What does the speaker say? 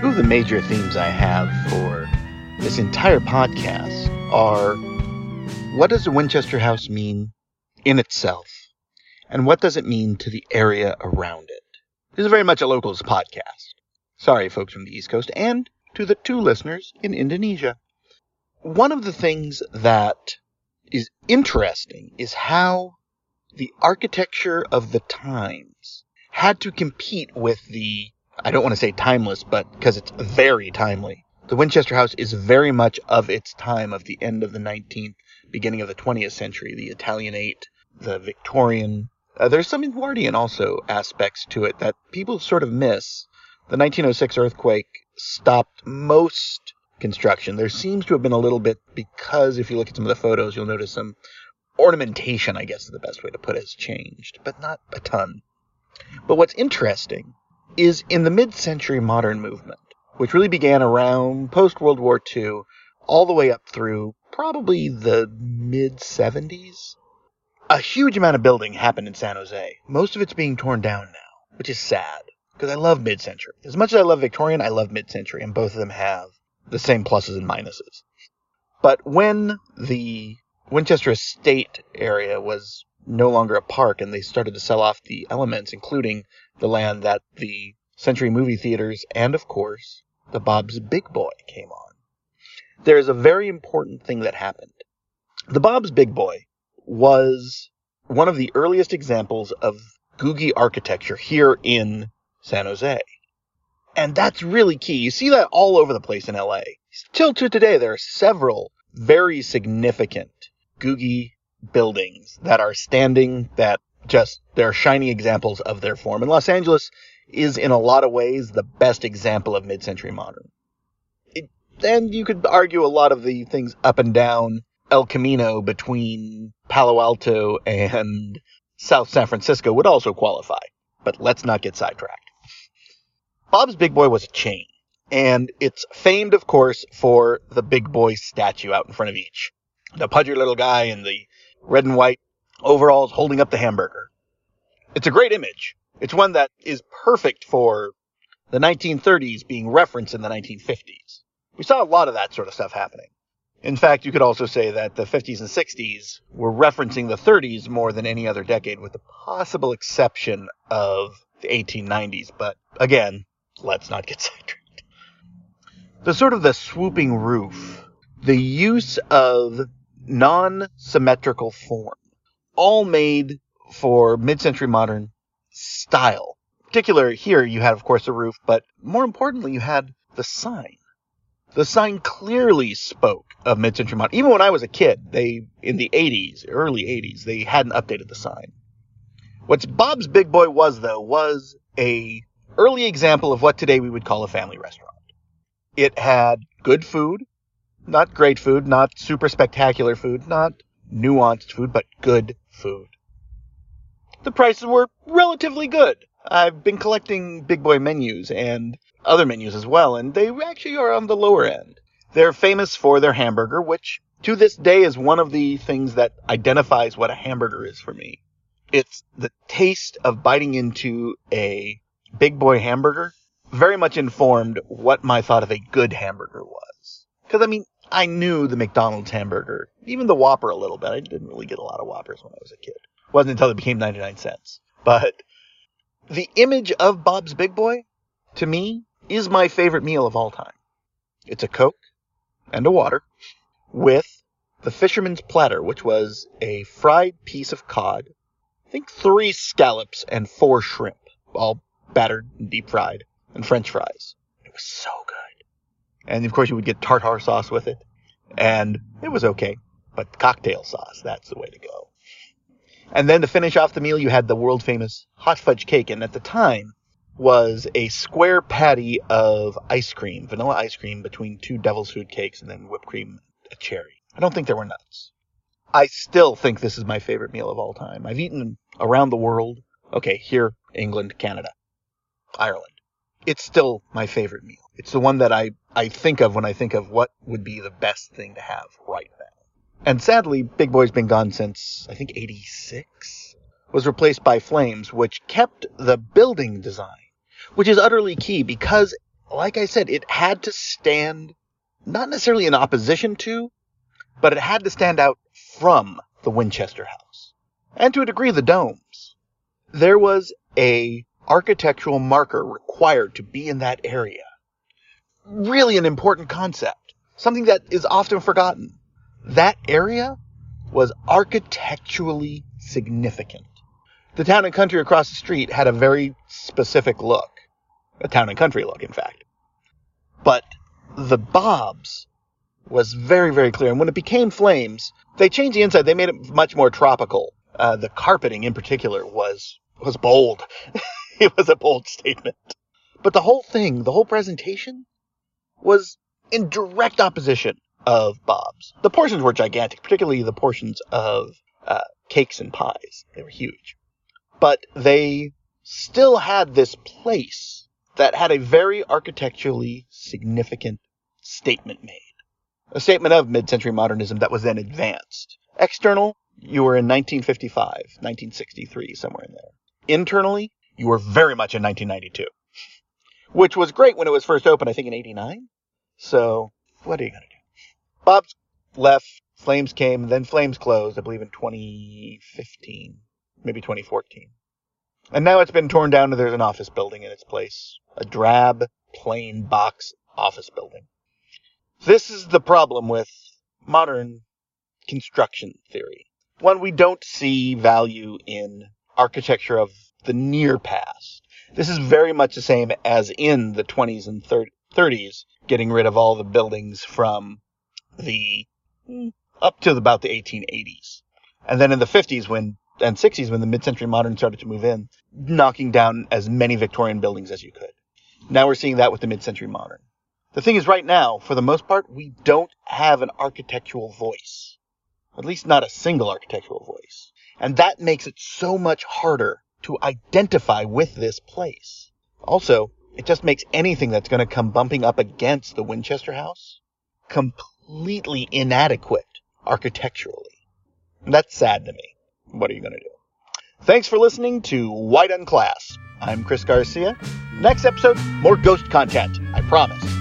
Two of the major themes I have for this entire podcast are what does a Winchester house mean in itself? And what does it mean to the area around it? This is very much a locals podcast. Sorry, folks from the East Coast, and to the two listeners in Indonesia. One of the things that is interesting is how the architecture of the times had to compete with the, I don't want to say timeless, but because it's very timely. The Winchester House is very much of its time of the end of the 19th, beginning of the 20th century, the Italianate, the Victorian. Uh, there's some Edwardian also aspects to it that people sort of miss. The 1906 earthquake stopped most construction. There seems to have been a little bit because if you look at some of the photos, you'll notice some ornamentation, I guess is the best way to put it, has changed, but not a ton. But what's interesting is in the mid-century modern movement, which really began around post World War II, all the way up through probably the mid 70s, a huge amount of building happened in San Jose. Most of it's being torn down now, which is sad because I love mid-century. As much as I love Victorian, I love mid-century, and both of them have the same pluses and minuses. But when the Winchester Estate area was no longer a park and they started to sell off the elements, including the land that the Century movie theaters and, of course, the Bob's Big Boy came on. There is a very important thing that happened. The Bob's Big Boy was one of the earliest examples of Googie architecture here in San Jose. And that's really key. You see that all over the place in LA. Still to today, there are several very significant Googie buildings that are standing that just, they're shining examples of their form. And Los Angeles is in a lot of ways the best example of mid-century modern. It, and you could argue a lot of the things up and down El Camino between Palo Alto and South San Francisco would also qualify. But let's not get sidetracked. Bob's Big Boy was a chain, and it's famed, of course, for the Big Boy statue out in front of each. The pudgy little guy in the red and white overalls holding up the hamburger. It's a great image. It's one that is perfect for the 1930s being referenced in the 1950s. We saw a lot of that sort of stuff happening. In fact, you could also say that the 50s and 60s were referencing the 30s more than any other decade, with the possible exception of the 1890s. But again, let's not get sidetracked. The sort of the swooping roof, the use of non-symmetrical form, all made for mid-century modern style. In particular, here you had, of course, the roof, but more importantly, you had the sign. The sign clearly spoke of mid-century modern. Even when I was a kid, they in the 80s, early 80s, they hadn't updated the sign. What Bob's Big Boy was, though, was a early example of what today we would call a family restaurant. It had good food, not great food, not super spectacular food, not nuanced food, but good food. The prices were relatively good. I've been collecting big boy menus and other menus as well, and they actually are on the lower end. They're famous for their hamburger, which to this day is one of the things that identifies what a hamburger is for me. It's the taste of biting into a big boy hamburger very much informed what my thought of a good hamburger was. Because, I mean, I knew the McDonald's hamburger, even the Whopper a little bit. I didn't really get a lot of Whoppers when I was a kid. It wasn't until it became 99 cents. But the image of Bob's Big Boy, to me, is my favorite meal of all time. It's a Coke and a water with the fisherman's platter, which was a fried piece of cod, I think three scallops and four shrimp, all battered and deep fried, and french fries. It was so good. And of course you would get tartar sauce with it. And it was okay. But cocktail sauce, that's the way to go. And then to finish off the meal, you had the world famous hot fudge cake. And at the time was a square patty of ice cream, vanilla ice cream between two devil's food cakes and then whipped cream, a cherry. I don't think there were nuts. I still think this is my favorite meal of all time. I've eaten around the world. Okay, here, England, Canada, Ireland. It's still my favorite meal. It's the one that I, I think of when I think of what would be the best thing to have right now. And sadly, Big Boy's been gone since, I think, 86? Was replaced by Flames, which kept the building design, which is utterly key because like I said, it had to stand not necessarily in opposition to, but it had to stand out from the Winchester House. And to a degree, the domes. There was a architectural marker required to be in that area. Really an important concept. Something that is often forgotten. That area was architecturally significant. The town and country across the street had a very specific look. A town and country look, in fact. But the Bob's was very, very clear. And when it became Flames, they changed the inside. They made it much more tropical. Uh, the carpeting in particular was, was bold. it was a bold statement. But the whole thing, the whole presentation was in direct opposition of Bob's. The portions were gigantic, particularly the portions of uh, cakes and pies. They were huge. But they still had this place that had a very architecturally significant statement made. A statement of mid-century modernism that was then advanced. External, you were in 1955, 1963, somewhere in there. Internally, you were very much in 1992. Which was great when it was first opened, I think in 89. So, what are you going to do? Bob's left, Flames came, then Flames closed, I believe in 2015, maybe 2014. And now it's been torn down and there's an office building in its place. A drab, plain box office building. This is the problem with modern construction theory. One, we don't see value in architecture of the near past. This is very much the same as in the 20s and 30s, getting rid of all the buildings from the up to about the 1880s. And then in the 50s when and 60s when the mid-century modern started to move in, knocking down as many Victorian buildings as you could. Now we're seeing that with the mid-century modern. The thing is right now, for the most part, we don't have an architectural voice. At least not a single architectural voice. And that makes it so much harder to identify with this place. Also, it just makes anything that's going to come bumping up against the Winchester House completely inadequate architecturally. That's sad to me. What are you going to do? Thanks for listening to White Unclass. I'm Chris Garcia. Next episode, more ghost content. I promise.